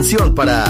canción para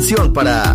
canción para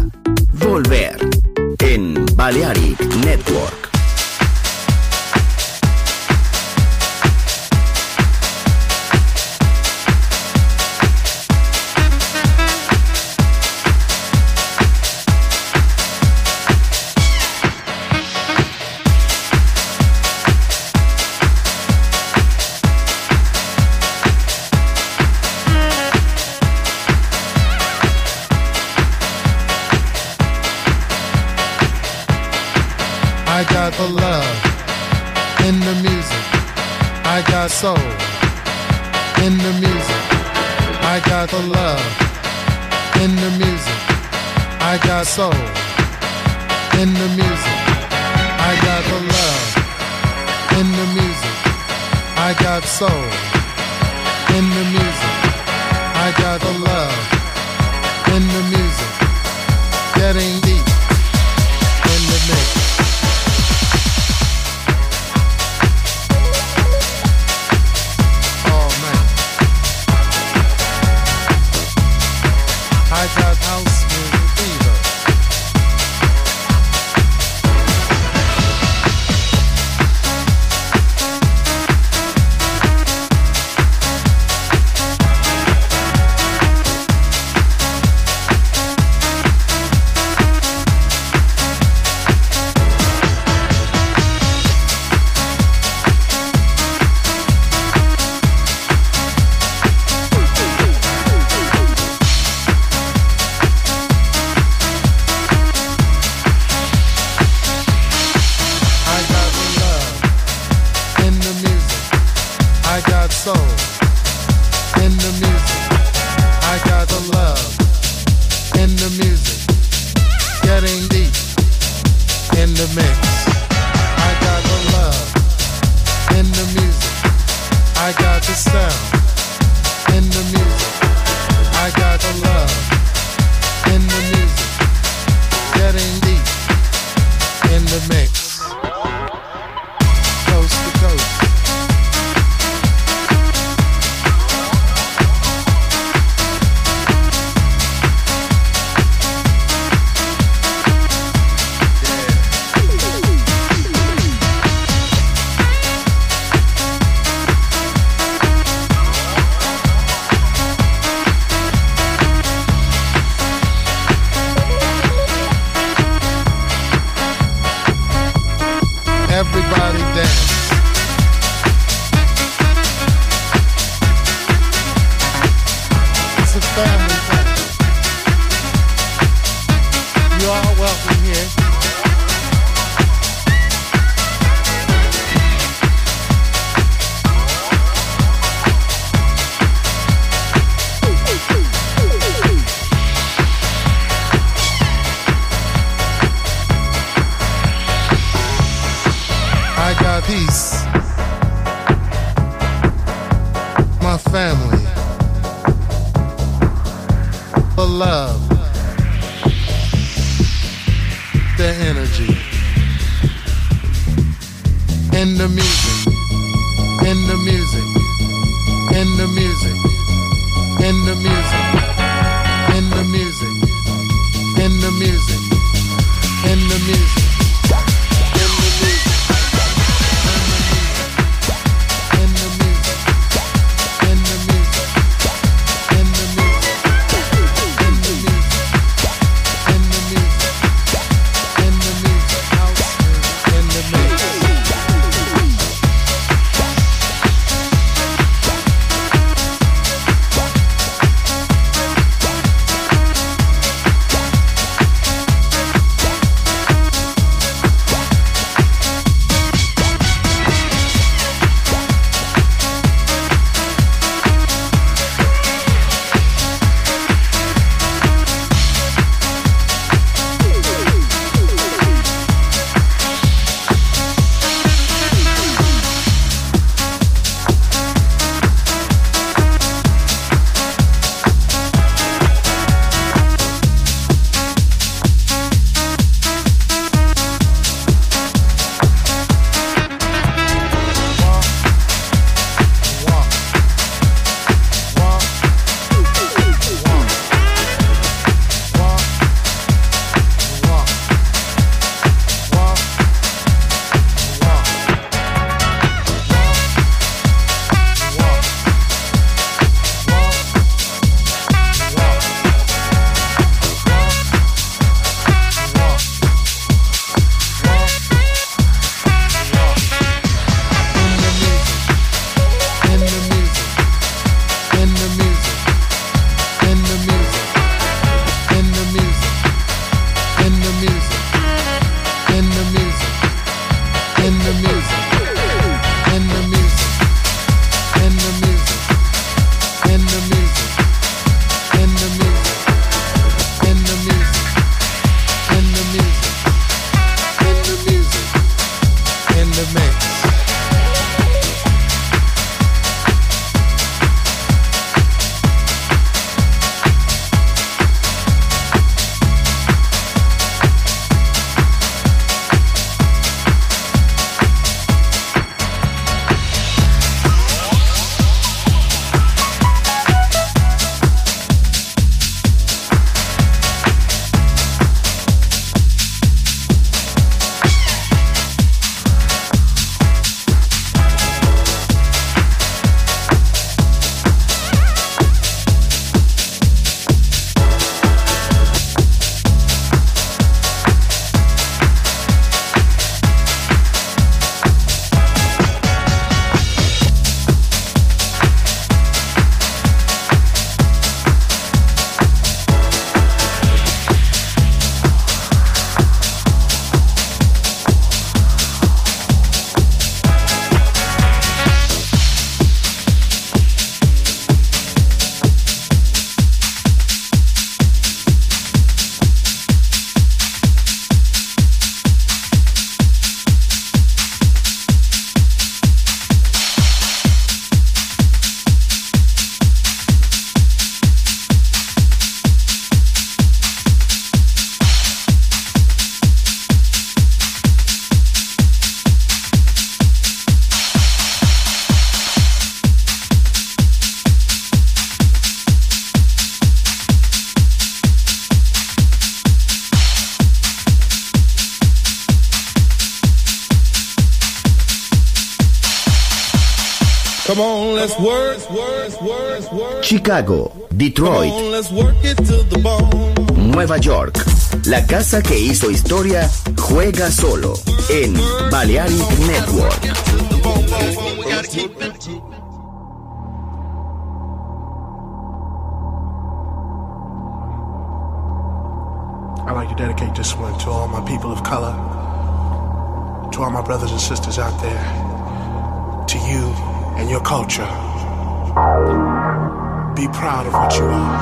I got soul in the music. I got the love in the music. I got soul in the music. I got the love in the music. That ain't Chicago, Detroit, Nueva York. La casa que hizo historia juega solo en Balearic Network. I'd like to dedicate this one to all my people of color, to all my brothers and sisters out there, to you and your culture. Be proud of what you are.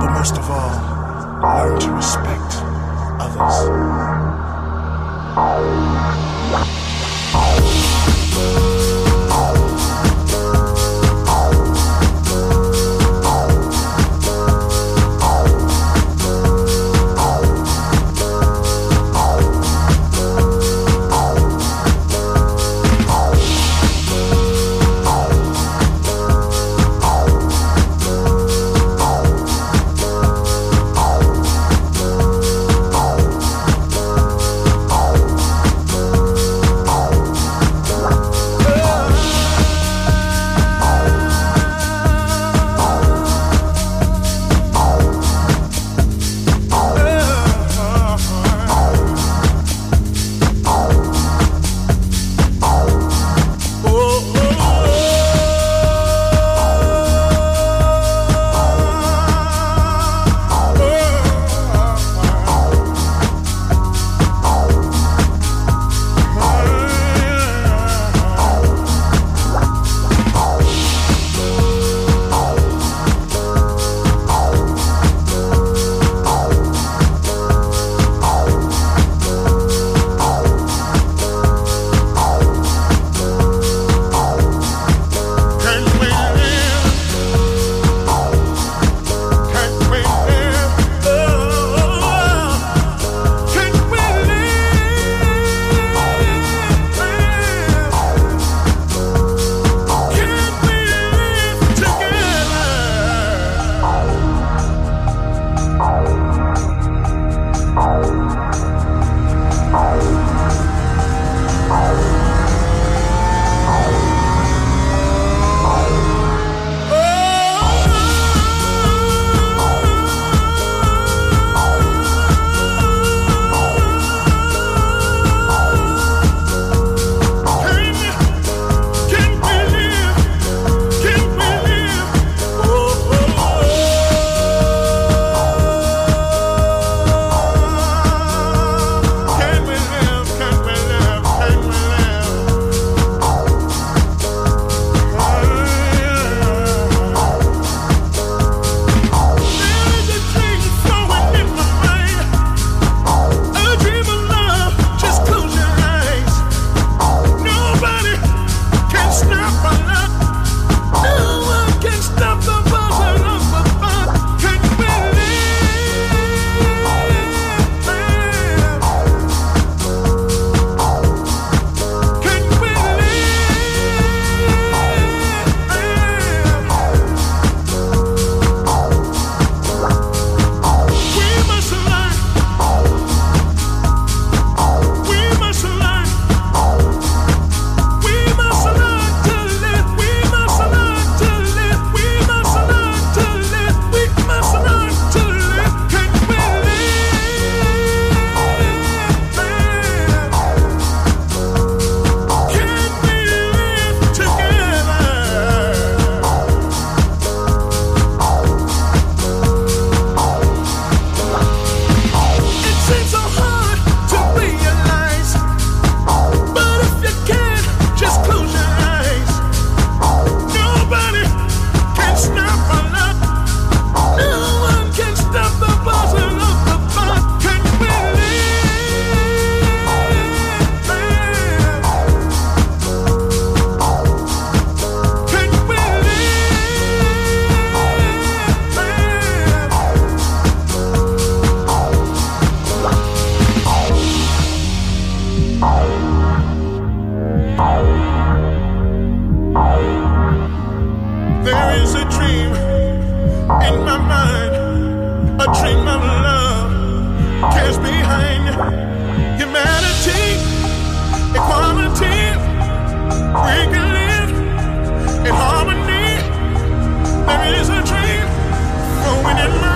But most of all, learn to respect others. There is a dream in my mind, a dream of love. Cast behind humanity, equality. We can live in harmony. There is a dream growing in my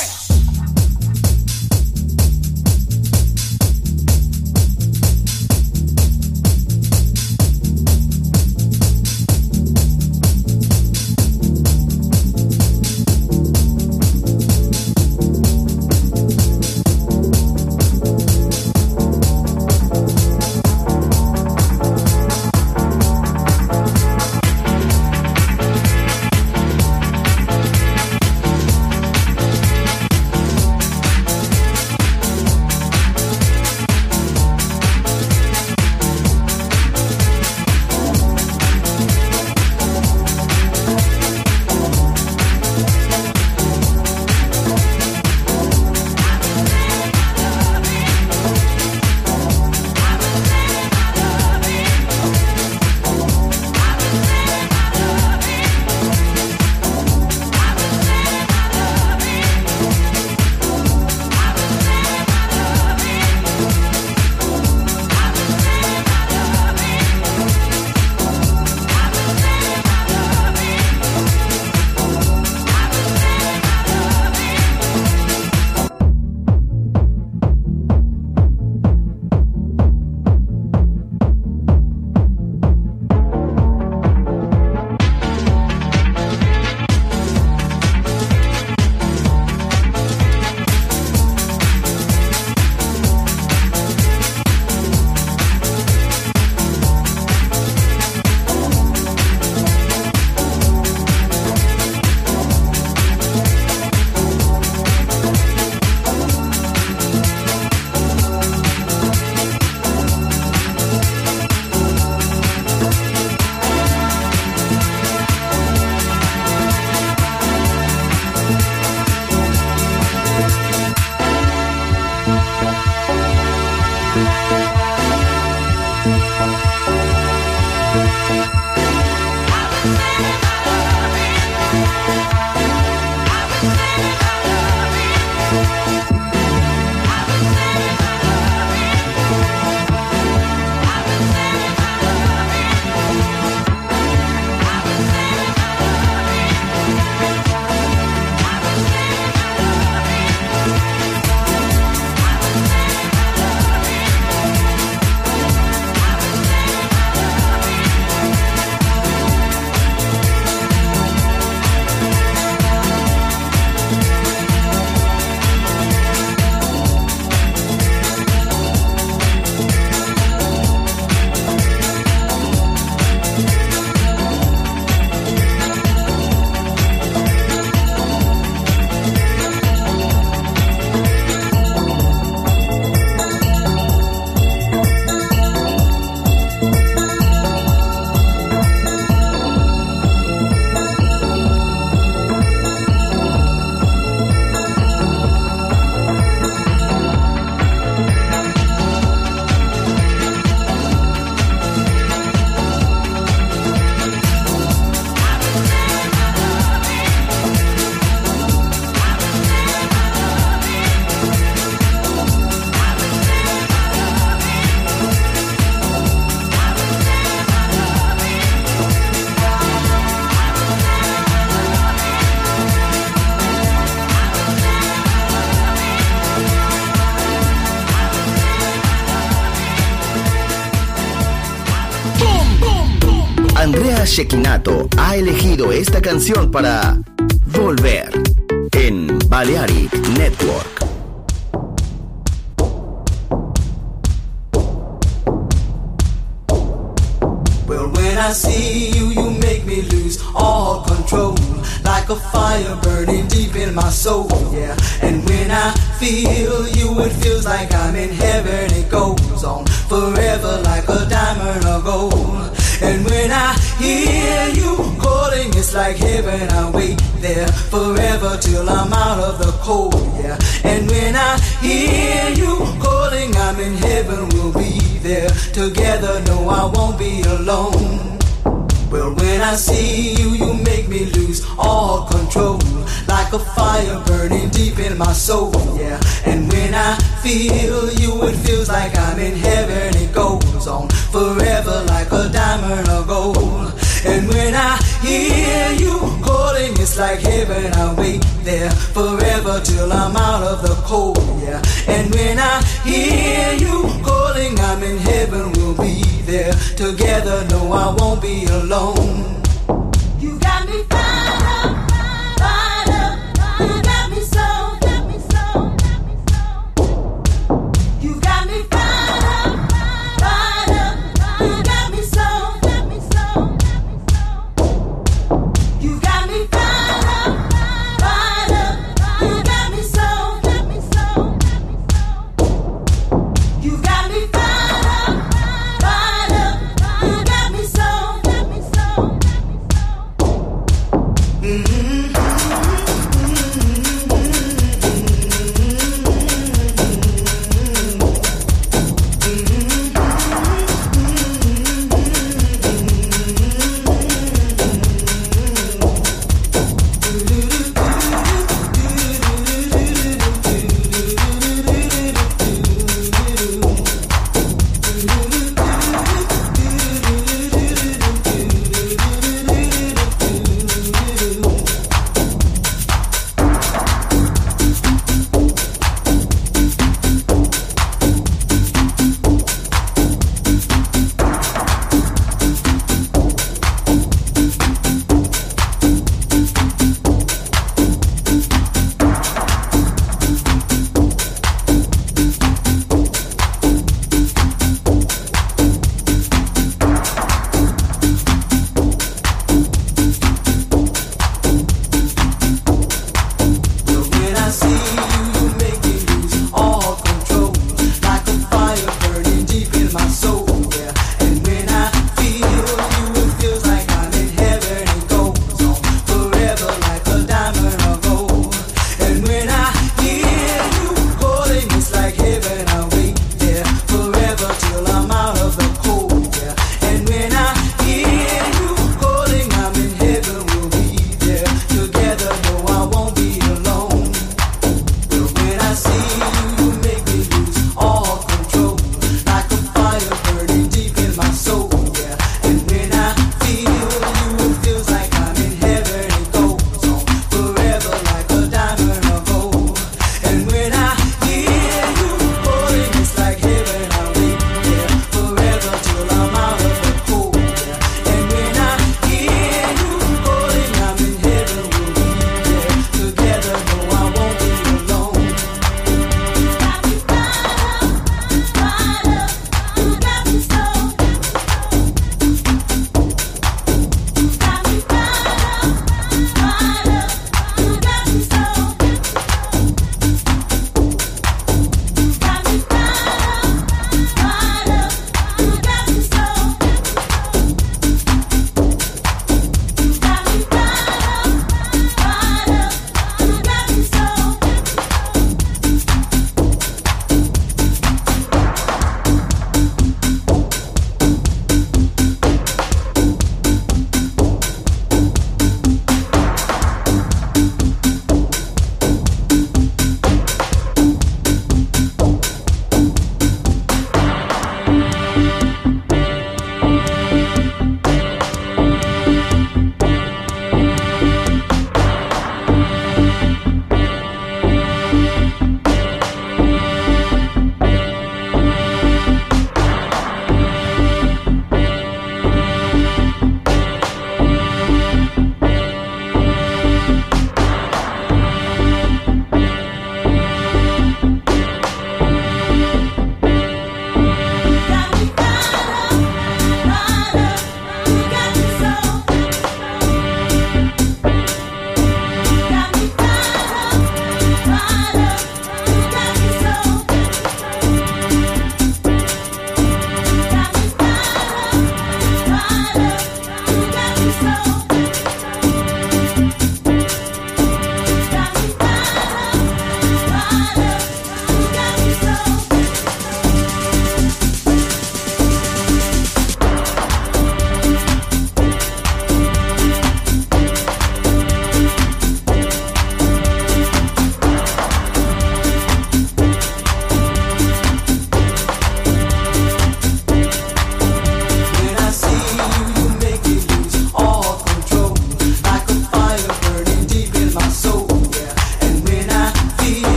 esta canción para like heaven, I wait there forever till I'm out of the cold, yeah. And when I hear you calling, I'm in heaven, we'll be there together. No, I won't be alone. Well, when I see you, you make me lose all control. Like a fire burning deep in my soul, yeah. And when I feel you, it feels like I'm in heaven. It goes on forever like a diamond of gold. And when I hear you calling, it's like heaven. I wait there forever till I'm out of the cold. Yeah. And when I hear you calling, I'm in heaven. We'll be there together. No, I won't be alone. You got me.